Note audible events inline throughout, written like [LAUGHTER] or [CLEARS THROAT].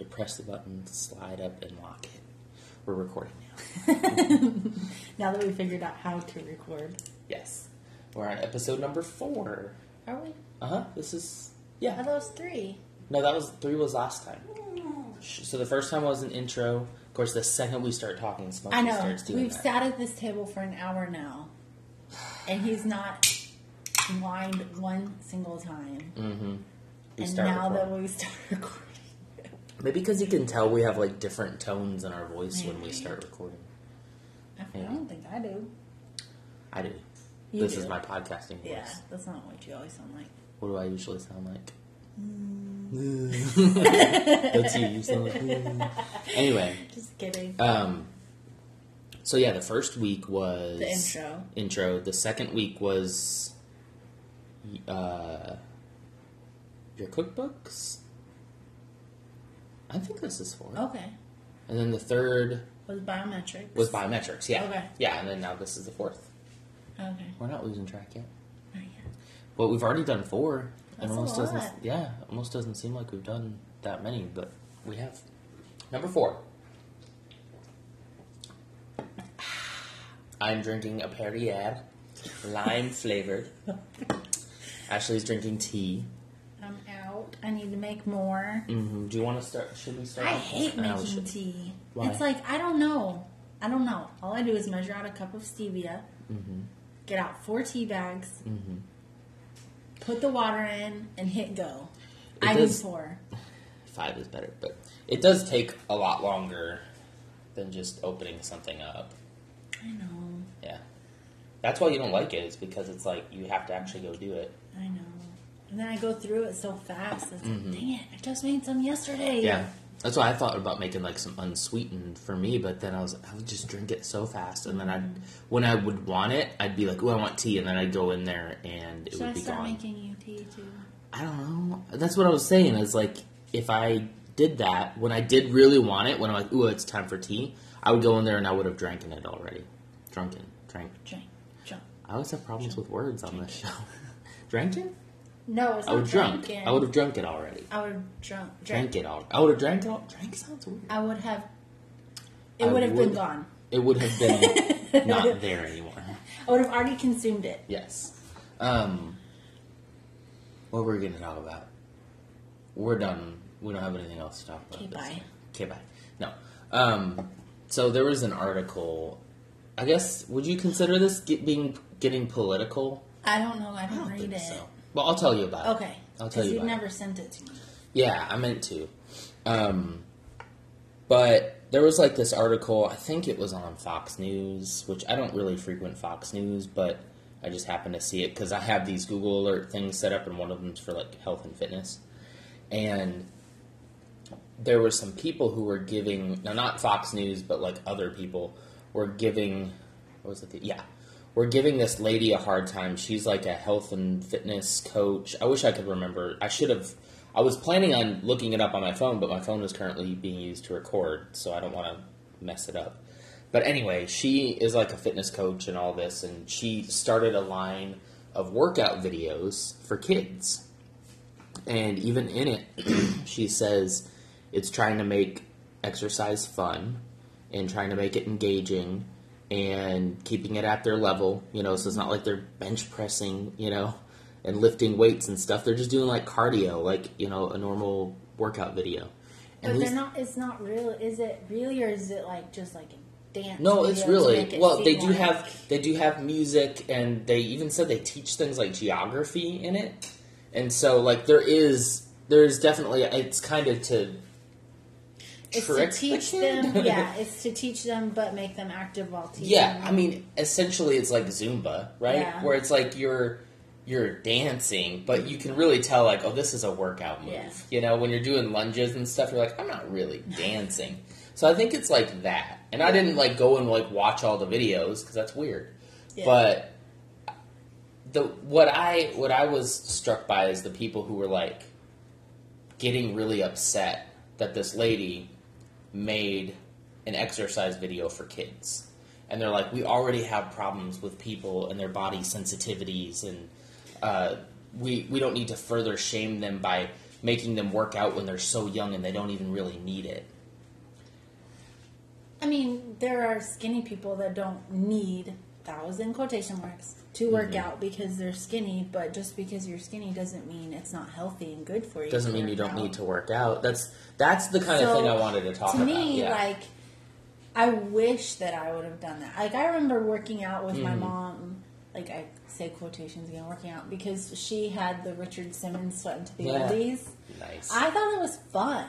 to press the button, slide up, and lock it. We're recording now. [LAUGHS] Now that we figured out how to record. Yes. We're on episode number four. Are we? Uh huh. This is. Yeah. it was three. No, that was. Three was last time. So the first time was an intro. Of course, the second we start talking, Smokey I know. starts doing We've that. sat at this table for an hour now, and he's not whined one single time. mm-hmm. We and start now recording. that we start [LAUGHS] recording, Maybe because you can tell we have like different tones in our voice when we start recording. I Yeah. don't think I do. I do. You this do. is my podcasting voice. Yeah, that's not what you always sound like. What do I usually sound like? Mm. That's you. You sound like. "Mm." Anyway, Just kidding. um, so yeah, the first week was The intro. Intro. The second week was uh, your cookbooks. I think this is four. Okay. And then the third Was biometrics. was biometrics. Yeah. Okay. Yeah, and then now this is the fourth. Okay. We're not losing track yet. Not yet. But we've already done four. That's a almost lot. doesn't yeah, almost doesn't seem like we've done that many, but we have. Number four. [SIGHS] I'm drinking a Perrier, lime flavored. [LAUGHS] Ashley's drinking tea. Out. I need to make more. hmm Do you want to start? Should we start? I hate making should- tea. Why? It's like I don't know. I don't know. All I do is measure out a cup of stevia, Mhm. get out four tea bags, Mhm. put the water in, and hit go. It I does- need four. [LAUGHS] Five is better, but it does take a lot longer than just opening something up. I know. Yeah. That's why you don't like it. It's because it's like you have to actually go do it. I know. And then I go through it so fast. It's Mhm. like, dang it! I just made some yesterday. Yeah. That's why I thought about making like some unsweetened for me, but then I was I would just drink it so fast, and then I, when I would want it, I'd be like, "Oh, I want tea," and then I'd go in there and it Should would I be start gone. making you tea too? I don't know. That's what I was saying. Is like if I did that when I did really want it, when I'm like, "Ooh, it's time for tea," I would go in there and I would have drank it already. Drunken, drank. Drink, jump. I always have problems with words on this show. [LAUGHS] Dranken? No, it's I not would have drunk. drinking. I would have drunk it already. I would have drunk. Drank it all. I would have drank it all. Drank sounds weird. I would have. It would have been gone. It would have been [LAUGHS] not there anymore. I would have already consumed it. Yes. Um, what were we going to talk about? We're done. We don't have anything else to talk about. Okay, bye. Okay, bye. No. Um, so there was an article. I guess would you consider this get, being getting political? I don't know. I I didn't don't read it. so. Well, I'll tell you about it. Okay. I'll tell Because you you've about it. never sent it to me. Yeah, I meant to. Um, but there was like this article, I think it was on Fox News, which I don't really frequent Fox News, but I just happened to see it because I have these Google alert things set up, and one of them's for like health and fitness. And there were some people who were giving, now not Fox News, but like other people were giving, what was it? The, Yeah. We're giving this lady a hard time. She's like a health and fitness coach. I wish I could remember. I should have. I was planning on looking it up on my phone, but my phone is currently being used to record, so I don't want to mess it up. But anyway, she is like a fitness coach and all this, and she started a line of workout videos for kids. And even in it, [CLEARS THROAT] she says it's trying to make exercise fun and trying to make it engaging and keeping it at their level, you know, so it's not like they're bench pressing, you know, and lifting weights and stuff. They're just doing like cardio, like, you know, a normal workout video. But they're not. It's not real. Is it really, or is it like just like a dance? No, it's video to make really it well. They do like- have they do have music, and they even said they teach things like geography in it, and so like there is there is definitely it's kind of to It's to trick the teach [LAUGHS] them. Yeah, it's to teach them, but make them active while teaching. yeah. them. I mean, essentially, it's like Zumba, right? Yeah. Where it's like you're you're dancing, but you can really tell like, oh, this is a workout move. Yeah. You know, when you're doing lunges and stuff, you're like, I'm not really [LAUGHS] dancing. so I think it's like that. And I didn't like go and like watch all the videos because that's weird. Yeah. But the what I what I was struck by is the people who were like getting really upset that this lady made an exercise video for kids. And they're like, we already have problems with people and their body sensitivities, and uh, we we don't need to further shame them by making them work out when they're so young and they don't even really need it. I mean, there are skinny people that don't need in quotation marks to work Mm-hmm. out because they're skinny, but just because you're skinny doesn't mean it's not healthy and good for you. Doesn't mean you don't out. need to work out. That's that's the kind of thing I wanted to talk to about. To me, yeah. like, I wish that I would have done that. Like, I remember working out with Mm-hmm. my mom. Like I say quotations again, working out because she had the Richard Simmons sweat into the Yeah. oldies. nice. I thought it was fun.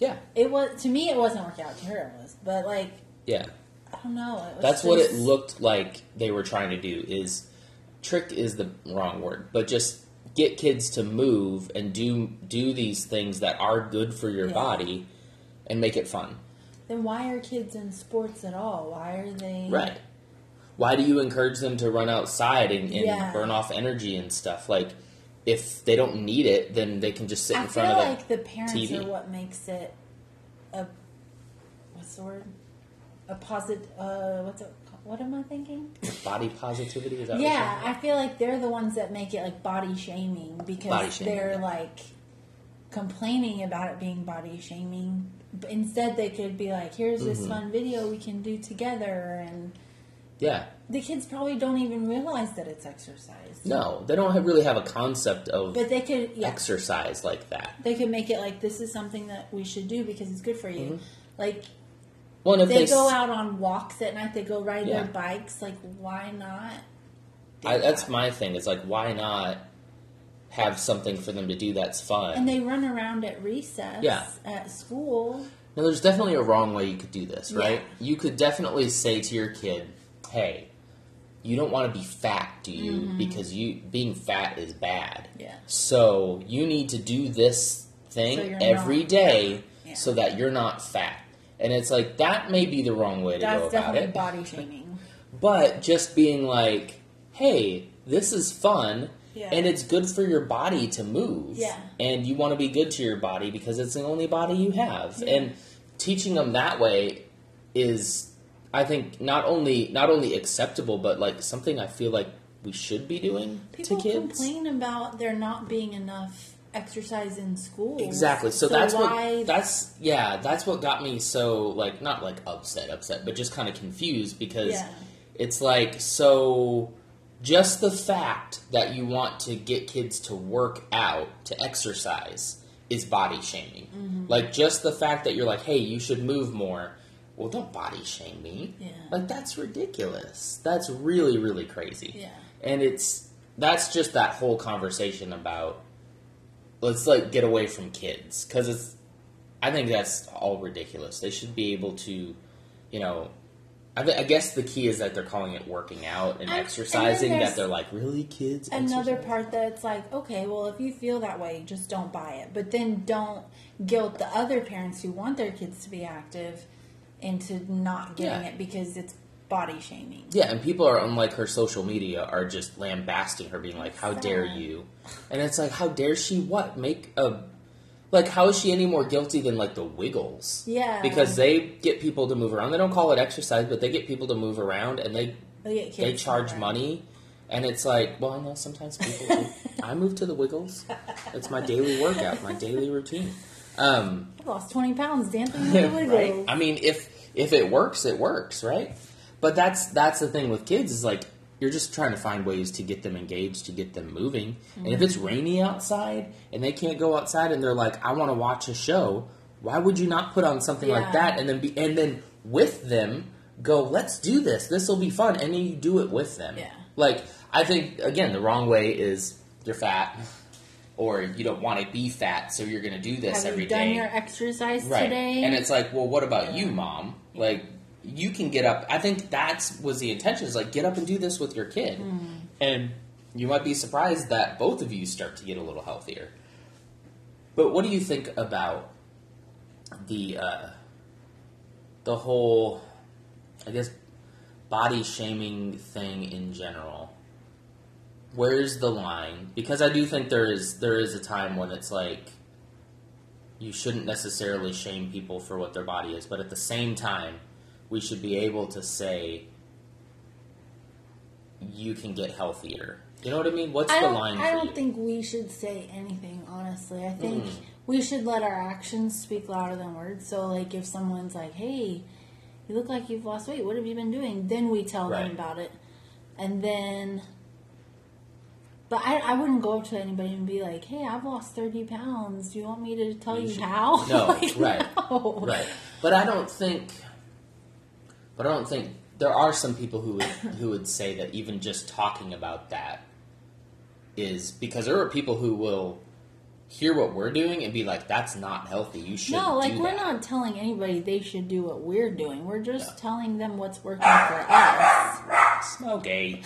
yeah. It was to me. It wasn't working out. To her, it was. But like, Yeah. I don't know. It was That's what it looked like they were trying to do is trick is the wrong word, but just get kids to move and do do these things that are good for your Yeah. body and make it fun. Then why are kids in sports at all? Why are they Right. Why do you encourage them to run outside and, and Yeah. burn off energy and stuff? Like if they don't need it, then they can just sit I in front of the I like the parents TV. are what makes it a what's the word? A positive. Uh, what's it? What am I thinking? body positivity. Is that Yeah, I feel like they're the ones that make it like body shaming because Body shaming, they're yeah. like complaining about it being body shaming. But instead, they could be like, "Here's this Mm-hmm. fun video we can do together," and? Yeah. the kids probably don't even realize that it's exercise. No, they don't have, really have a concept of But they could, yeah, exercise like that. they could make it like this is something that we should do because it's good for you. Mm-hmm. Like And if they go out on walks at night, they go ride Yeah. their bikes. Like why not? I, that's that? my thing. It's like, why not have something for them to do that's fun? And they run around at recess Yeah. at school. now, there's definitely a wrong way you could do this, right? Yeah. You could definitely say to your kid, "Hey, you don't want to be fat, do you? Because you being fat is bad. Mm-hmm. Yeah. So you need to do this thing you're every not day. Yeah. so that you're not fat." And it's like that may be the wrong way to go That's about definitely it. body shaming. but just being like, hey, this is fun. Yeah. And it's good for your body to move. Yeah. And you want to be good to your body because it's the only body you have. Yeah. And teaching them that way is I think not only not only acceptable but like something I feel like we should be doing People to kids. People complain about there not being enough exercise in school. Exactly. So, that's why what that's yeah, that's what got me so like not like upset, upset, but just kind of confused because Yeah. it's like so just the fact that you want to get kids to work out, to exercise is body shaming. Mm-hmm. Like just the fact that you're like, "Hey, you should move more." Well, don't body shame me. Yeah. Like that's ridiculous. That's really really crazy. Yeah. And it's that's just that whole conversation about let's like get away from kids because it's i think that's all ridiculous they should be able to you know I, th- I guess the key is that they're calling it working out and, And- and exercising there's that they're like really kids another exercise?" part that's like, okay, well, if you feel that way, just don't buy it. But then don't guilt the other parents who want their kids to be active into not getting Yeah. it because it's body shaming. yeah and people are unlike her social media are just lambasting her being like how dare you? And it's like how dare she what? Make a like how is she any more guilty than like the wiggles? Yeah. because they get people to move around. They don't call it exercise but they get people to move around and they They, they charge money. And it's like well i know sometimes people do. [LAUGHS] i move to the wiggles. It's my daily workout my daily routine. Um, I lost 20 pounds dancing [LAUGHS] in the right. Wiggles. i mean if if it works it works right but that's that's the thing with kids is like you're just trying to find ways to get them engaged to get them moving. And if mm-hmm. it's rainy outside and they can't go outside and they're like i want to watch a show why would you not put on something like that and then be and then with them go let's do this. This will be fun. And then you do it with them. Yeah. like i think again the wrong way is you're fat or you don't want to be fat so you're going to do this Have every you day. done your exercise right. today? and it's like well what about you mom? Like you can get up i think that's was the intention is like get up and do this with your kid. Hmm. and you might be surprised that both of you start to get a little healthier. But what do you think about the uh, the whole i guess body shaming thing in general? Where's the line? Because i do think there is there is a time when it's like you shouldn't necessarily shame people for what their body is, but at the same time, we should be able to say you can get healthier You know what I mean? What's I the line I don't you? think we should say anything. Honestly, I think Mm. we should let our actions speak louder than words. So, like, if someone's like, "Hey, you look like you've lost weight. What have you been doing?" Then we tell Right. them about it, and then. But I, I wouldn't go up to anybody and be like, "Hey, I've lost thirty pounds. Do you want me to tell You you, how?" No, [LAUGHS] Like, right, no. right. But I don't think. But I don't think there are some people who would who would say that even just talking about that is because there are people who will hear what we're doing and be like, "That's not healthy. You should." No, like we're that." not telling anybody they should do what we're doing. We're just telling them what's working for us. Okay.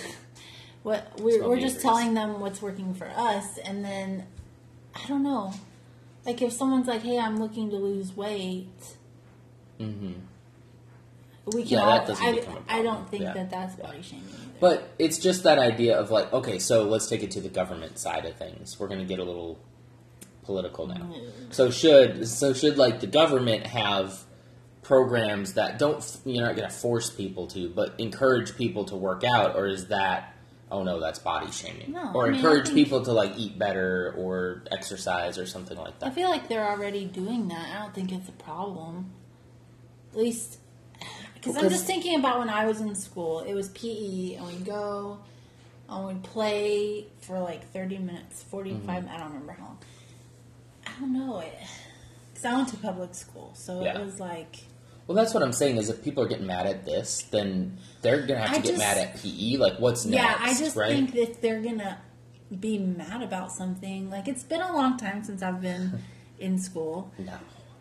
What we're, Smoke we're just telling them what's working for us, and then I don't know. Like if someone's like, "Hey, I'm looking to lose weight," hmm we can. Yeah, that doesn't I, become a problem. I don't think Yeah. that that's body shaming. Either. But it's just that idea of like, okay, so let's take it to the government side of things. We're going to get a little political now. Mm. So should so should like the government have programs that don't you're not going to force people to, but encourage people to work out, or is that oh no, that's body shaming, No, or I mean, encourage think- people to like eat better or exercise or something like that. I feel like they're already doing that. I don't think it's a problem. At least, because I'm just thinking about when I was in school. It was PE, and we'd go and we'd play for like 30 minutes, 45. Mm-hmm. I don't remember how long. I don't know it because I went to public school, so Yeah. it was like Well, that's what I'm saying. Is if people are getting mad at this, then they're going to have to I get just- mad at PE. Like, what's next? yeah. I just right? think that they're gonna be mad about something. Like it's been a long time since I've been [LAUGHS] in school. no.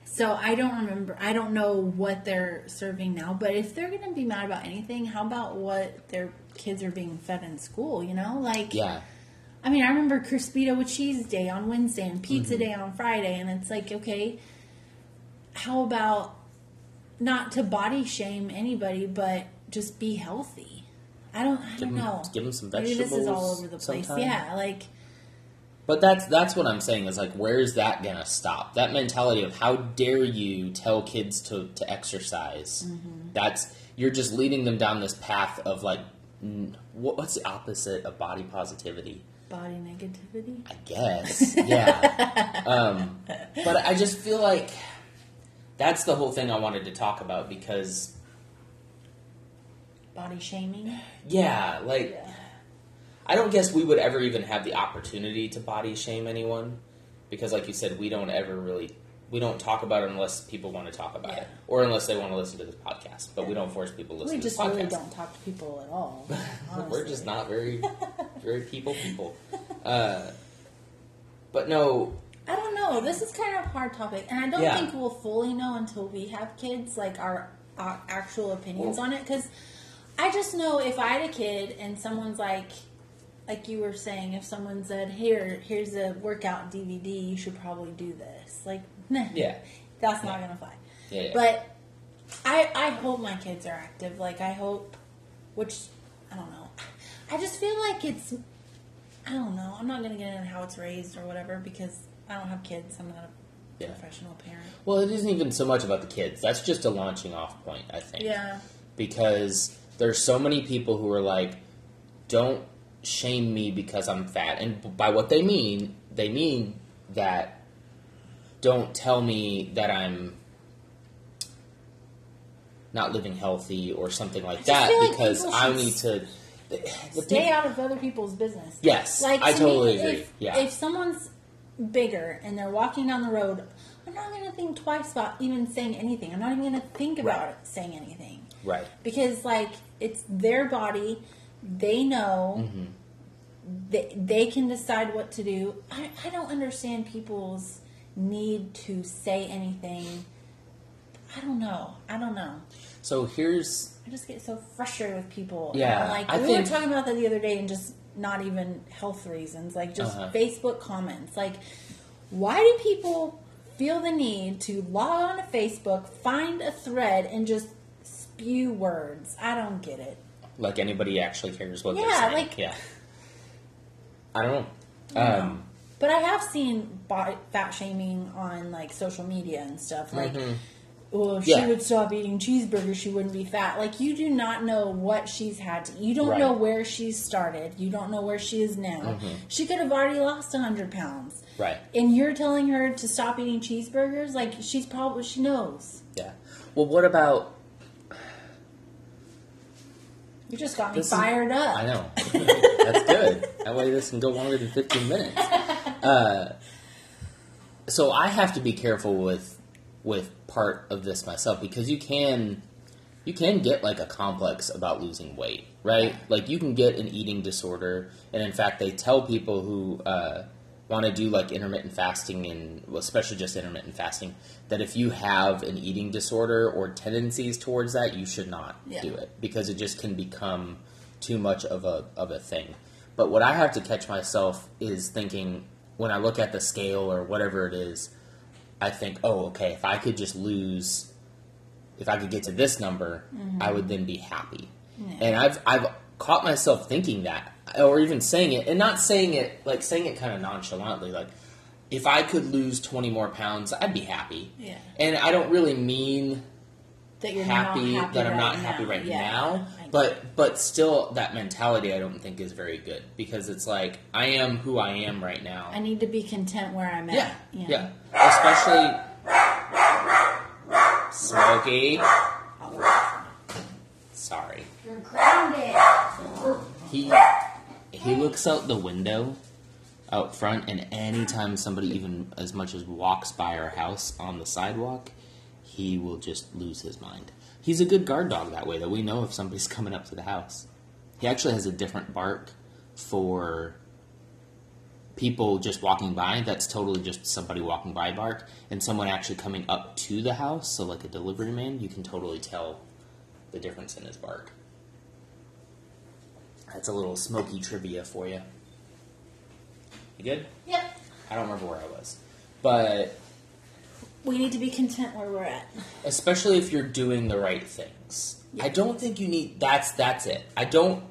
So I don't remember. I don't know what they're serving now. But if they're going to be mad about anything, how about what their kids are being fed in school? You know, like Yeah. I mean, I remember Crispito with cheese day on Wednesday and pizza Mm-hmm. day on Friday, and it's like, okay, how about not to body shame anybody, but just be healthy? I don't. I Give don't 'em- know. give 'em some Maybe this is all over the place. sometime. Yeah, like But that's that's what I'm saying is like where is that gonna stop? That mentality of how dare you tell kids to, to exercise? Mm-hmm. That's you're just leading them down this path of like what, what's the opposite of body positivity? body negativity. I guess, [LAUGHS] yeah. um, but I just feel like that's the whole thing I wanted to talk about because Body shaming. yeah, like Yeah. I don't guess we would ever even have the opportunity to body shame anyone because, like you said, we don't ever really we don't talk about it unless people want to talk about Yeah. it or unless they want to listen to this podcast. But we don't force people to listen We to this just podcast. really don't talk to people at all. [LAUGHS] We're just not very [LAUGHS] very people people. [LAUGHS] Uh, but no, I don't know. This is kind of a hard topic, and I don't Yeah. think we'll fully know until we have kids, like our, our actual opinions Well- on it. Because I just know if I had a kid and someone's like, like you were saying, if someone said, "Here, here's a workout DVD, you should probably do this," like, nah, Yeah. that's not gonna fly. yeah, yeah. But I, I hope my kids are active. Like I hope, which I don't know. I just feel like it's. I don't know. I'm not gonna get into how it's raised or whatever because I don't have kids. I'm not a Yeah. professional parent. well, it isn't even so much about the kids. That's just a launching off point, I think. Yeah. because there's so many people who are like, don't shame me because I'm fat. And by what they mean, they mean that don't tell me that I'm not living healthy or something like that like because I need to. Stay out of other people's business. Yes, Like I to totally me, agree. If, yeah, If someone's bigger and they're walking down the road, I'm not gonna think twice about even saying anything. I'm not even gonna think about Right. saying anything. right. because like it's their body they know. Mm-hmm. they, they can decide what to do. I, I don't understand people's need to say anything. I don't know. I don't know. So here's i just get so frustrated with people. Yeah, like I we think- were talking about that the other day and just not even health reasons like just Uh-huh. facebook comments. Like why do people feel the need to log on to facebook find a thread and just spew words? I don't get it like anybody actually cares what they're Yeah, saying. like- yeah. I don't know. I don't know. Um, But I have seen fat shaming on like social media and stuff. Like Mhm. well, if Yeah. she would stop eating cheeseburgers, she wouldn't be fat. Like you do not know what she's had to. You don't Right. know where she started. You don't know where she is now. Mm-hmm. She could have already lost hundred pounds. Right. And you're telling her to stop eating cheeseburgers? Like she's probably she knows. Yeah. Well, what about You just got me This is- fired up. I know. That's good. That way this can go longer than 15 minutes. [LAUGHS] Uh, so I have to be careful with with part of this myself because you can you can get like a complex about losing weight, right? Like you can get an eating disorder, and in fact, they tell people who uh, want to do like intermittent fasting and well, especially just intermittent fasting that if you have an eating disorder or tendencies towards that, you should not Yeah. do it because it just can become too much of a of a thing. But what I have to catch myself is thinking when I look at the scale or whatever it is, I think, oh, okay, if I could just lose, if I could get to this number, I mm-hmm. would then be happy. And I've I've caught myself thinking that, or even saying it, and not saying it like saying it kind of nonchalantly, like if I could lose twenty more pounds, I'd be happy. Yeah. And I don't really mean that you're happy, not happy that I'm right not now. happy right Yeah. now. I- But but still, that mentality I don't think is very good because it's like I am who I am right now. I need to be content where I'm at. yeah, you yeah. Especially Smokey. Sorry, You're grounded. he he looks out the window out front, and anytime somebody even as much as walks by our house on the sidewalk, he will just lose his mind. He's a good guard dog that way, though. We know if somebody's [LAUGHS] coming up to the house. He actually has a different bark for people just walking by. That's totally just somebody walking by bark, and someone actually coming up to the house. So, like a delivery man, you can totally tell the difference in his bark. That's a little Smokey trivia for you. You good? Yep. I don't remember where I was, but We need to be content where we're at. especially if you're doing the right things. Yeah. I don't think you need that's that's it. I don't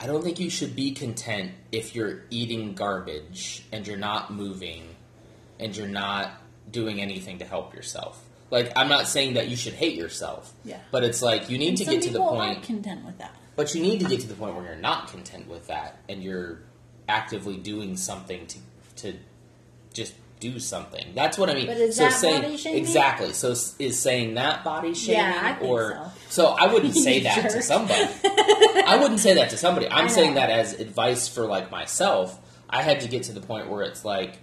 I don't think you should be content if you're eating garbage and you're not moving and you're not doing anything to help yourself. Like I'm not saying that you should hate yourself. Yeah. But it's like you need And to get to the point content with that. but you need to get to the point where you're not content with that and you're actively doing something to to just do something. That's what I mean. But is so that saying body shaming? exactly. So is saying that body shaming Yeah, or so. [LAUGHS] [LAUGHS] I wouldn't say that to somebody. I wouldn't say that to somebody. I'm saying that as advice for like myself. I had to get to the point where it's like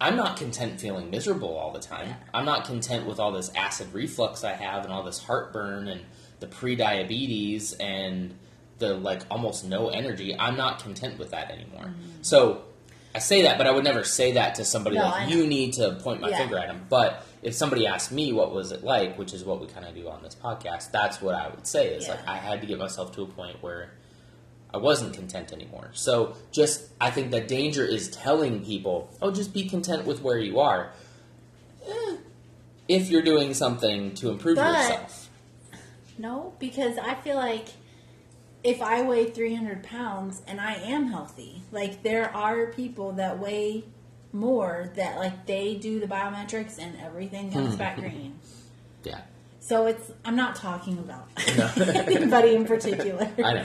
I'm not content feeling miserable all the time. Yeah. I'm not content with all this acid reflux I have and all this heartburn and the pre-diabetes and the like almost no energy. I'm not content with that anymore. Mm-hmm. So I say that, but I would never say that to somebody No, like you need to point my Yeah. finger at him. But if somebody asked me what was it like, which is what we kind of do on this podcast, that's what I would say. Is Yeah. like I had to get myself to a point where I wasn't content anymore. So just I think the danger is telling people, "Oh, just be content with where you are." Eh, if you're doing something to improve But- yourself, No, because I feel like if I weigh 300 pounds and I am healthy, like there are people that weigh more that like they do the biometrics and everything comes Hmm. back green. [LAUGHS] yeah, So it's I'm not talking about [LAUGHS] No. [LAUGHS] anybody in particular. I know.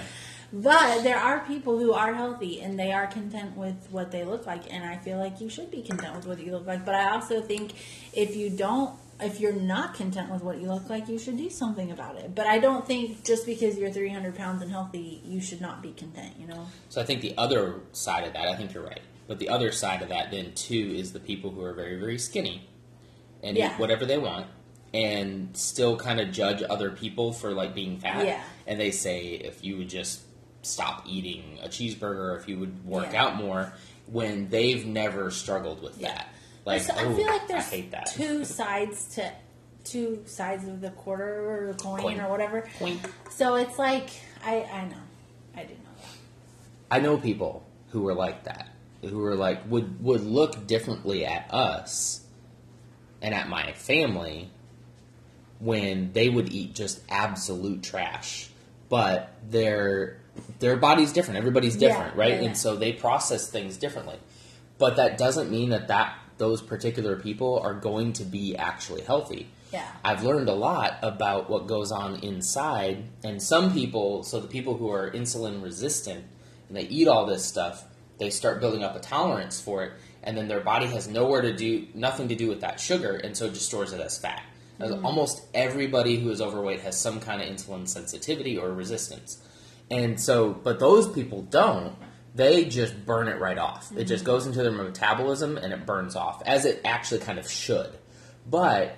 But there are people who are healthy and they are content with what they look like, and I feel like you should be content with what you look like. But I also think if you don't, if you're not content with what you look like, you should do something about it. But I don't think just because you're 300 pounds and healthy, you should not be content. You know? So I think the other side of that, I think you're right. But the other side of that then too is the people who are very very skinny and Yeah. eat whatever they want and still kind of judge other people for like being fat. Yeah. And they say if you would just stop eating a cheeseburger, if you would work Yeah. out more, when they've never struggled with that. Like So I "Oh, feel like I there's hate that. two sides to two sides of the quarter or the coin, or whatever. So it's like I I know I do know that. I know people who were like that, who were like would would look differently at us and at my family when they would eat just absolute trash, but their their body's different. Everybody's Yeah, different, right? yeah, yeah. And so they process things differently. But that doesn't mean that that those particular people are going to be actually healthy. Yeah. I've learned a lot about what goes on inside, and some people, so the people who are insulin resistant and they eat all this stuff, they start building up a tolerance for it, and then their body has nowhere to do, nothing to do with that sugar, and so it just stores it as fat. Mm-hmm. Almost everybody who is overweight has some kind of insulin sensitivity or resistance. And so, but those people don't. They just burn it right off. It just mm-hmm. goes into their metabolism and it burns off, as it actually kind of should. But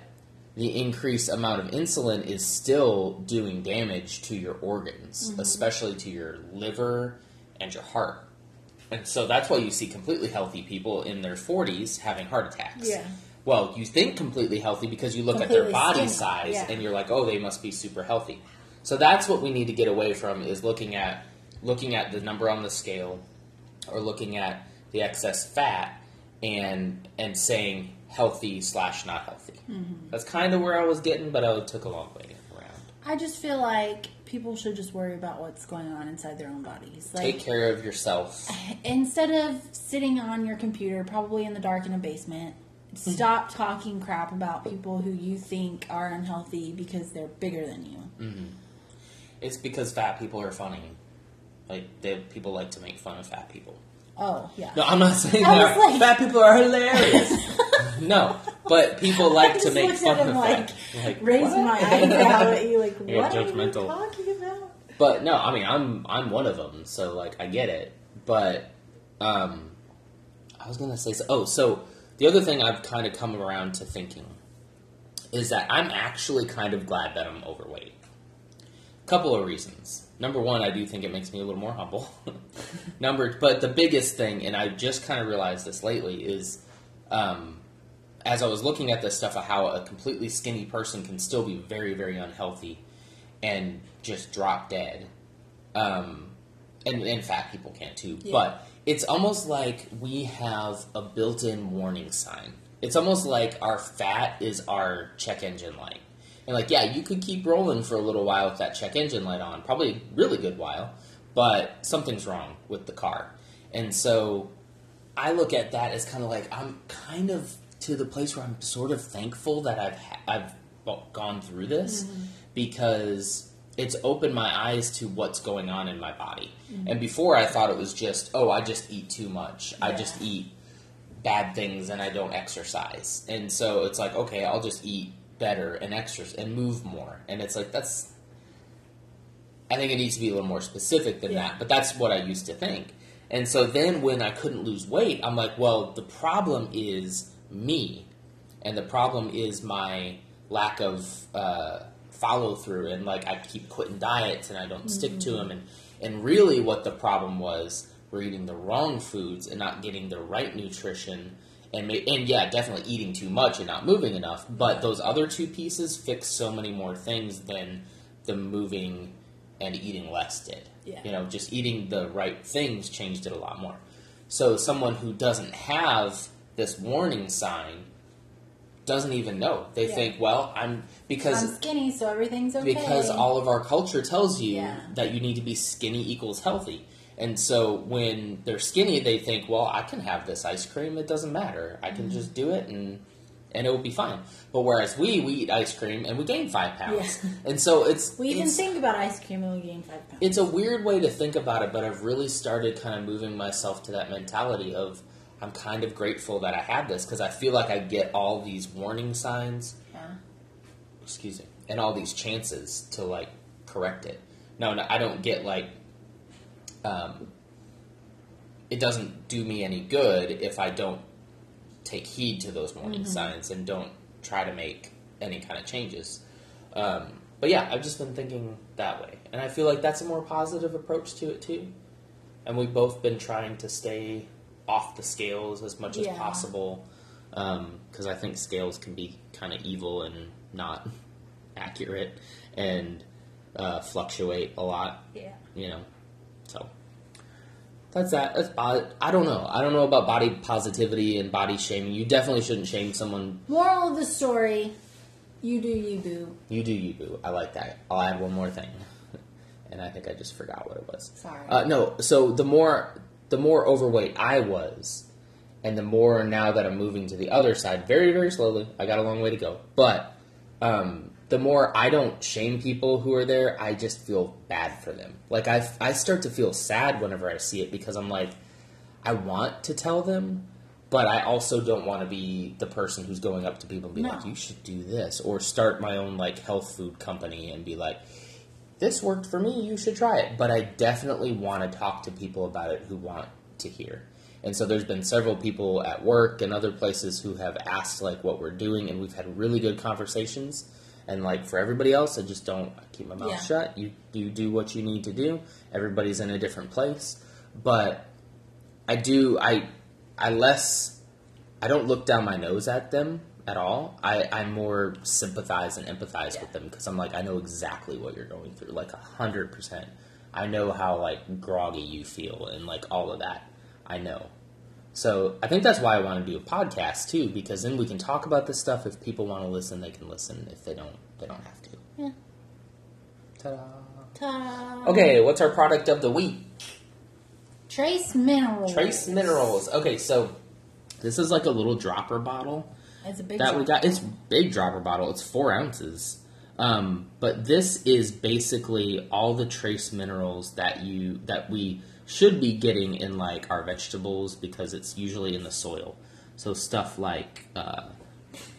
the increased amount of insulin is still doing damage to your organs, mm-hmm. especially to your liver and your heart. And so that's why you see completely healthy people in their 40s having heart attacks. Yeah. Well, you think completely healthy because you look at their body skinny, size yeah. and you're like, "Oh, they must be super healthy." So that's what we need to get away from is looking at looking at the number on the scale or looking at the excess fat and and saying healthy slash not healthy. Mm-hmm. That's kind of where I was getting, but I took a long way around. I just feel like people should just worry about what's going on inside their own bodies. Like Take care of yourself. [SIGHS] instead of sitting on your computer, probably in the dark in a basement, Hmm. stop talking crap about people who you think are unhealthy because they're bigger than you. Mm. It's because fat people are funny. Like they, people like to make fun of fat people. Oh yeah. No, I'm not saying that like- fat people are hilarious. [LAUGHS] no, but people I like to make fun at him of like, fat. Like raising what? my eyebrow at you, like, Yeah, [LAUGHS] what judgmental. are you talking about? But no, I mean I'm I'm one of them, so like I get it. But um, I was gonna say so. Oh, so the other thing I've kind of come around to thinking is that I'm actually kind of glad that I'm overweight. Couple of reasons. Number one, I do think it makes me a little more humble. [LAUGHS] Number, but the biggest thing, and I just kind of realized this lately, is um, as I was looking at this stuff of how a completely skinny person can still be very, very unhealthy and just drop dead. Um, and, and fat people can too. Yeah. But it's almost like we have a built in warning sign. It's almost like our fat is our check engine light. And like, yeah, you could keep rolling for a little while with that check engine light on, probably a really good while, but something's wrong with the car. And so I look at that as kind of like I'm kind of to the place where I'm sort of thankful that I've ha- I've gone through this mm-hmm. because it's opened my eyes to what's going on in my body. Mm-hmm. And before I thought it was just oh I just eat too much. I just eat bad things and I don't exercise. And so it's like okay, I'll just eat better and exercise and move more. And it's like that's I think it needs to be a little more specific than Yeah. that, but that's what I used to think. And so then when I couldn't lose weight, I'm like, well, the problem is me. And the problem is my lack of uh, follow through. And like, I keep quitting diets and I don't stick to them. And, and really, what the problem was, we're eating the wrong foods and not getting the right nutrition. And, and yeah, definitely eating too much and not moving enough. But those other two pieces fix so many more things than the moving and eating less did. Yeah. You know, just eating the right things changed it a lot more. So someone who doesn't have this warning sign doesn't even know. They Yeah. think, well, I'm because I'm skinny, so everything's okay. because all of our culture tells you Yeah. that you need to be skinny equals healthy. And so when they're skinny, they think, well, I can have this ice cream. It doesn't matter. I Mm-hmm. can just do it and and it will be fine. But whereas we we eat ice cream and we gain five pounds, Yeah. [LAUGHS] and so it's we even it's, think about ice cream and we gain five pounds. it's a weird way to think about it, but I've really started kind of moving myself to that mentality of I'm kind of grateful that I had this because I feel like I get all these warning signs, yeah. excuse me, and all these chances to like correct it. No, no I don't get like, um, it doesn't do me any good if I don't take heed to those warning signs and don't try to make any kind of changes. Um, but yeah, I've just been thinking that way, and I feel like that's a more positive approach to it too. And we've both been trying to stay off the scales as much as possible, because I think scales can be kind of evil and not [LAUGHS] accurate and uh, fluctuate a lot. Yeah. You know, that's that. That's bod- I don't know. I don't know about body positivity and body shaming. You definitely shouldn't shame someone. Moral of the story: You do you, boo. You do you, boo. I like that. I'll add one more thing, [LAUGHS] and I think I just forgot what it was. Sorry. Uh, no. So the more the more overweight I was, and the more now that I'm moving to the other side, very very slowly. I got a long way to go, but um, the more I don't shame people who are there, I just feel bad for them. Like I I start to feel sad whenever I see it because I'm like, I want to tell them. But I also don't want to be the person who's going up to people and be No. like, "You should do this," or start my own like health food company and be like, this worked for me, you should try it. But I definitely want to talk to people about it who want to hear. And so there's been several people at work and other places who have asked like what we're doing and we've had really good conversations. And like for everybody else, I just don't I keep my mouth Yeah. shut. You you do what you need to do. Everybody's in a different place. But I do I I less I don't look down my nose at them at all. I, I more sympathize and empathize with them because I'm like I know exactly what you're going through, like a hundred percent. I know how like groggy you feel and like all of that. I know. So I think that's why I want to do a podcast too, because then we can talk about this stuff. If people want to listen, they can listen. If they don't, they don't have to. Yeah. Ta-da. Ta- Okay, what's our product of the week? Trace minerals. Trace minerals. Okay, so this is like a little dropper bottle It's a big that we got. It's big dropper bottle. It's four ounces. Um, but this is basically all the trace minerals that you that we should be getting in like our vegetables because it's usually in the soil. So stuff like uh,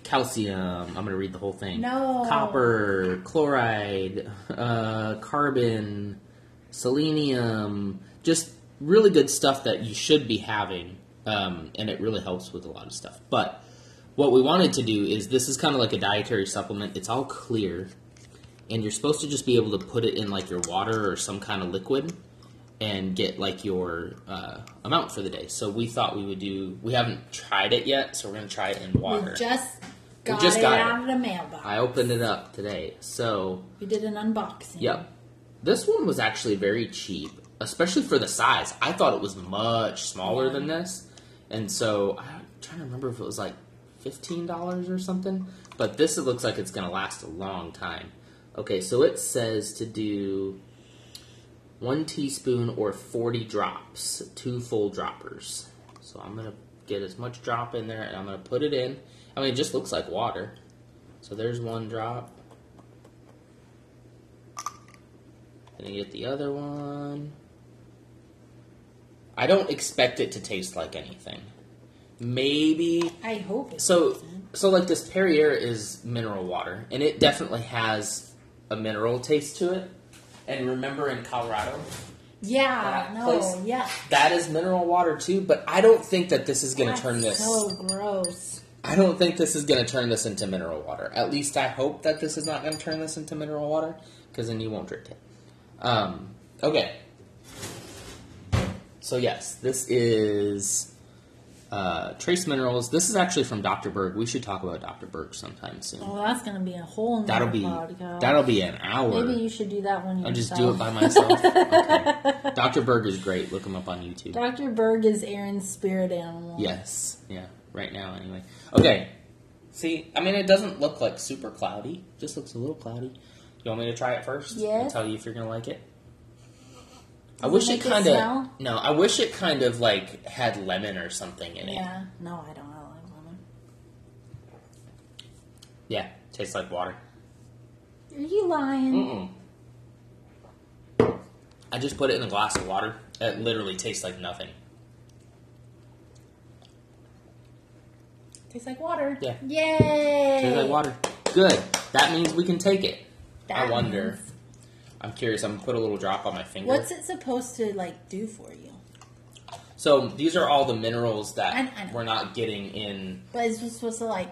calcium. I'm going to read the whole thing. No. Copper, chloride, uh, carbon, selenium. Just really good stuff that you should be having, um, and it really helps with a lot of stuff. But what we wanted to do is this is kind of like a dietary supplement. It's all clear, and you're supposed to just be able to put it in like your water or some kind of liquid and get like your uh, amount for the day. So we thought we would do. We haven't tried it yet, so we're gonna try it in water. We just got just it got it. out of the mailbox. I opened it up today, so we did an unboxing. Yep. This one was actually very cheap, especially for the size. I thought it was much smaller Yeah. than this. And so I'm trying to remember if it was like $15 or something. But this it looks like it's to last a long time. Okay, so it says to do one teaspoon or 40 drops, two full droppers. So I'm going to get as much drop in there and I'm going to put it in. I mean, it just looks like water. So there's one drop. Gonna get the other one. I don't expect it to taste like anything. Maybe I hope it so. doesn't. So like this Perrier is mineral water, and it definitely has a mineral taste to it. And remember in Colorado, Yeah, no, place- yeah. that is mineral water too. But I don't think that this is gonna turn this. so gross. I don't think this is going to turn this into mineral water. At least I hope that this is not going to turn this into mineral water, because then you won't drink it. Um, okay. So yes, this is uh, trace minerals. This is actually from Dr. Berg. We should talk about Dr. Berg sometime soon. Oh, that's gonna be a whole nother that'll be podcast. that'll be an hour. Maybe you should do that one I'll just do it by myself. [LAUGHS] Okay. Dr. Berg is great. Look him up on YouTube. Dr. Berg is Aaron's spirit animal. Yes. Yeah. Right now, anyway. Okay. See, I mean, it doesn't look like super cloudy. It just looks a little cloudy. You want me to try it first? And Yes. tell you if you're gonna like it. I wish it kind of no. I wish it kind of like had lemon or something in it. Yeah. No, I don't. I like lemon. Yeah, tastes like water. Are you lying? Mm-mm. I just put it in a glass of water. It literally tastes like nothing. Tastes like water. Yeah. Yay! Tastes like water. Good. That means we can take it. I That wonder. I'm curious. I'm gonna put a little drop on my finger. What's it supposed to like do for you? So these are all the minerals that I- I we're not getting in. But is it supposed to like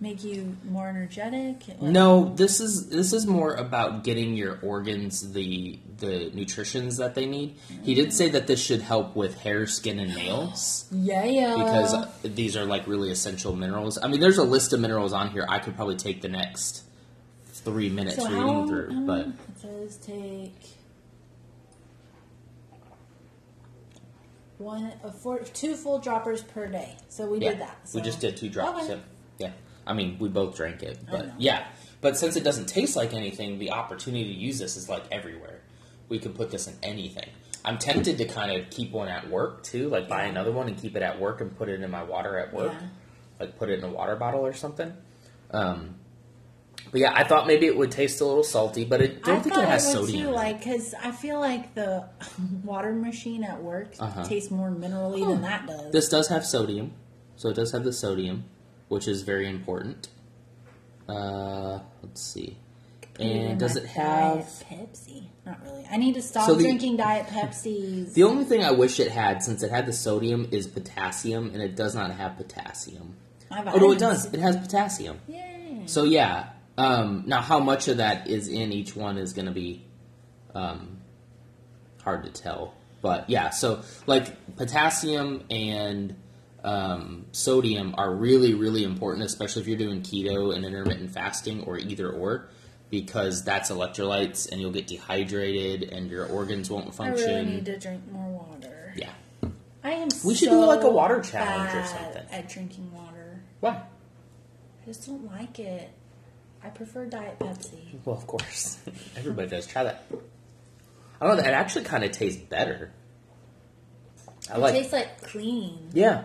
make you more energetic? No, this is this is more about getting your organs the the nutritions that they need. He did mm-hmm. say that this should help with hair, skin, and nails [GASPS] Yeah, yeah. because these are like really essential minerals. I mean, there's a list of minerals on here. I could probably take the next three minutes so reading how, through, um, but it says take one, uh, four, two full droppers per day. So we yeah, did that. we just did two drops. Okay. Yep. Yeah, I mean, we both drank it, but yeah. But since it doesn't taste like anything, the opportunity to use this is like everywhere. We could put this in anything. I'm tempted to kind of keep one at work too, like buy another one and keep it at work and put it in my water at work, Yeah. like put it in a water bottle or something. Um, but yeah, I thought maybe it would taste a little salty, but it don't I think it has would sodium. too, like because I feel like the [LAUGHS] water machine at work Uh-huh. tastes more minerally than that does. This does have sodium, so it does have the sodium, which is very important. Uh, let's see. Put it in And does it have? Diet Pepsi? Not really. I need to stop So the- drinking Diet Pepsis. The only thing I wish it had, since it had the sodium, is potassium, and it does not have potassium. Oh no, it does. It has potassium. Yay. So yeah. Um, now, how much of that is in each one is going to be um, hard to tell. But yeah, so like potassium and um, sodium are really, really important, especially if you're doing keto and intermittent fasting or either or, because that's electrolytes and you'll get dehydrated and your organs won't function. I really need to drink more water. Yeah. I am. We should so do, like, a water challenge or something. At drinking water, Why? I just don't like it. I prefer Diet Pepsi. Well, of course. [LAUGHS] Everybody does. Try that. I don't know. It actually kind of tastes better. I It like. tastes like clean. yeah,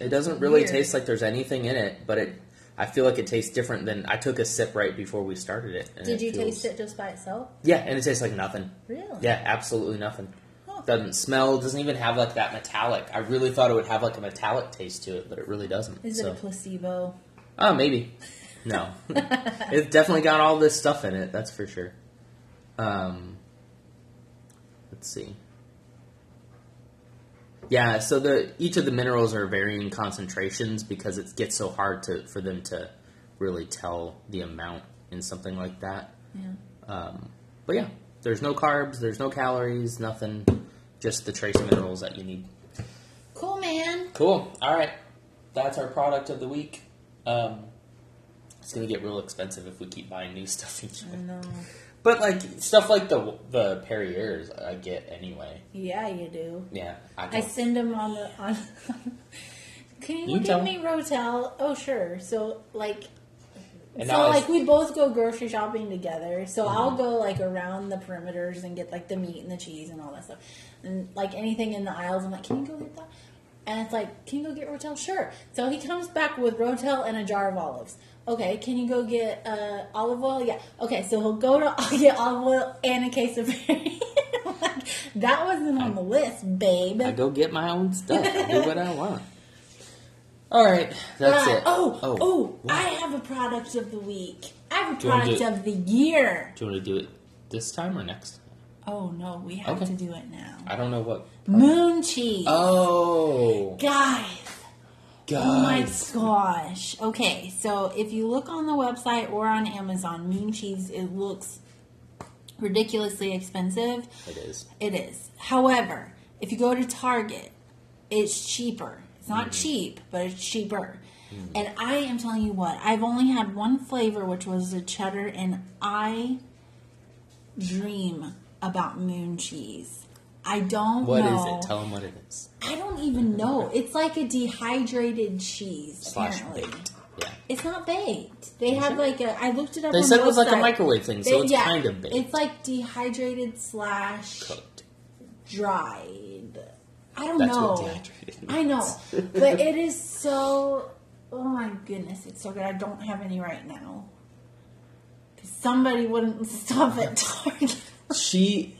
it doesn't really Weird. taste like there's anything in it, but it. I feel like it tastes different than I took a sip right before we started it. Did you feels- taste it just by itself? Yeah, and it tastes like nothing. Really? Yeah, absolutely nothing. Huh. Doesn't smell. Doesn't even have like that metallic. I really thought it would have like a metallic taste to it, but it really doesn't. Is so. it a placebo? Oh, maybe. No. it's definitely got all this stuff in it, that's for sure. Um, let's see. Yeah, so the each of the minerals are varying concentrations because it gets so hard to for them to really tell the amount in something like that. Yeah. Um, but yeah, there's no carbs, there's no calories, nothing, just the trace minerals that you need. Cool, man. Cool. All right, that's our product of the week. Um, it's gonna get real expensive if we keep buying new [LAUGHS] stuff each I know. But like stuff like the the Perrier's, I get anyway. Yeah, you do. Yeah, I, I send them on the on. [LAUGHS] Can you, You give tell me Rotel? Oh, sure. So like. And so like we both go grocery shopping together. So Mm-hmm. I'll go like around the perimeters and get like the meat and the cheese and all that stuff, and like anything in the aisles. I'm like, can you go get that? And it's like, can you go get Rotel? Sure. So he comes back with Rotel and a jar of olives. Okay, can you go get uh, olive oil? Yeah. Okay, so he'll go to [LAUGHS] get olive oil and a case of [LAUGHS] like, that wasn't on the list, babe. I go get my own stuff. I do what I [LAUGHS] want. All right, that's Uh, it. Oh, oh, what? I have a product of the week. I have a Do you wanna product of the year. Do you want to do it this time or next? Oh no, we have Okay. to do it now. I don't know what. Moon cheese. Oh, Guys, oh my gosh. Okay, so if you look on the website or on Amazon, moon cheese, it looks ridiculously expensive. It is. It is. However, if you go to Target, it's cheaper. It's not mm. cheap, but it's cheaper. Mm. And I am telling you what, I've only had one flavor, which was the cheddar, and I dream about moon cheese. I don't know. What is it? Tell them what it is. I don't even know. It's like a dehydrated cheese. Slash apparently. baked. Yeah. It's not baked. They Is have it? like a. I looked it up. They on said it was like a website. microwave thing, so They- it's yeah, kind of baked. It's like dehydrated slash cooked. dried. I don't That's know. what dehydrated I know, but it is so. Oh my goodness, it's so good. I don't have any right now. 'Cause somebody wouldn't [LAUGHS] stop at Target. She,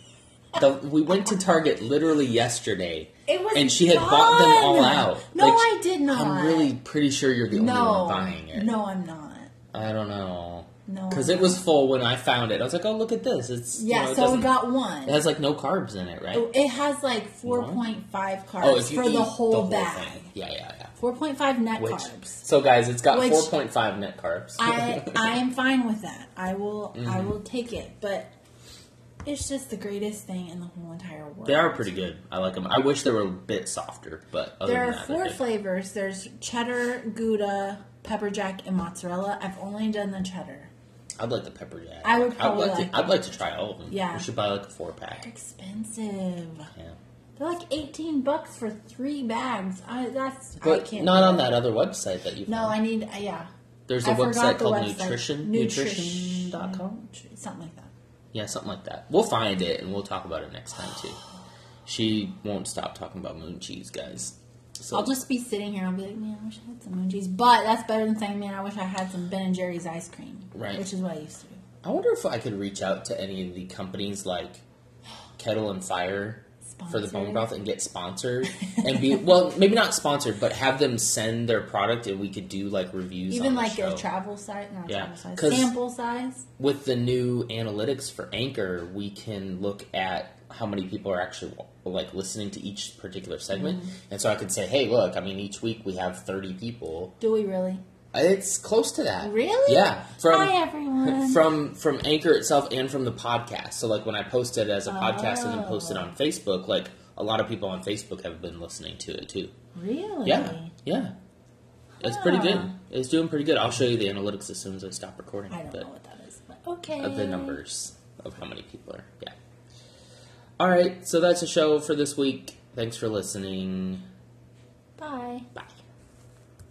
the, we went to Target literally yesterday, It was and she had bought them all out. No, Like, I did not. I'm really pretty sure you're the only no, one buying it. no, I'm not. I don't know. No, because it was full when I found it. I was like, "Oh, look at this! It's you Yeah, know, it so we got one. It has like no carbs in it, right? It has like 4.5 carbs oh, if you for eat the whole bag. thing. Yeah, yeah, yeah. 4.5 net Which, carbs. so guys, it's got four point five net carbs. I [LAUGHS] I am fine with that. I will I Mm-hmm. will take it, but it's just the greatest thing in the whole entire world. they are pretty good. I like them. I wish they were a bit softer, but other There are that, four flavors. There's cheddar, gouda, pepper jack, and mozzarella. I've only done the cheddar. I'd like the pepper jack. I would I'd probably like, like to, I'd like to try all of them. Yeah. we should buy like a four pack. They're expensive. Yeah, They're like 18 bucks for three bags. I that's I can't. not on that other website that you. No, found. I need. Uh, yeah. There's a I website the called website. Nutrition Nutrition. Nutrition.com. Something like that. Yeah, something like that. We'll find it and we'll talk about it next time too. She won't stop talking about moon cheese, guys. So I'll just be sitting here and I'll be like, man, I wish I had some moon cheese. But that's better than saying, man, I wish I had some Ben and Jerry's ice cream. Right. Which is what I used to do. I wonder if I could reach out to any of the companies like Kettle and Fire for the bone Sponsored. broth and get sponsored and be well, maybe not sponsored, but have them send their product and we could do like reviews. Even like show. a travel size, not Yeah, travel size, sample size. with the new analytics for Anchor, we can look at how many people are actually like listening to each particular segment, Mm-hmm. and so I could say, "Hey, look! I mean, each week we have thirty people. Do we really? It's close to that, Really? Yeah, from Hi, everyone. from from Anchor itself and from the podcast. So, like when I post it as a podcast and then post it Oh. on Facebook, like a lot of people on Facebook have been listening to it too. Really? Yeah, yeah, it's pretty good. It's doing pretty good. I'll show you the analytics as soon as I stop recording. I don't know what that is, but okay. of the numbers of how many people are. Yeah. All right, so that's a show for this week. Thanks for listening. Bye. Bye.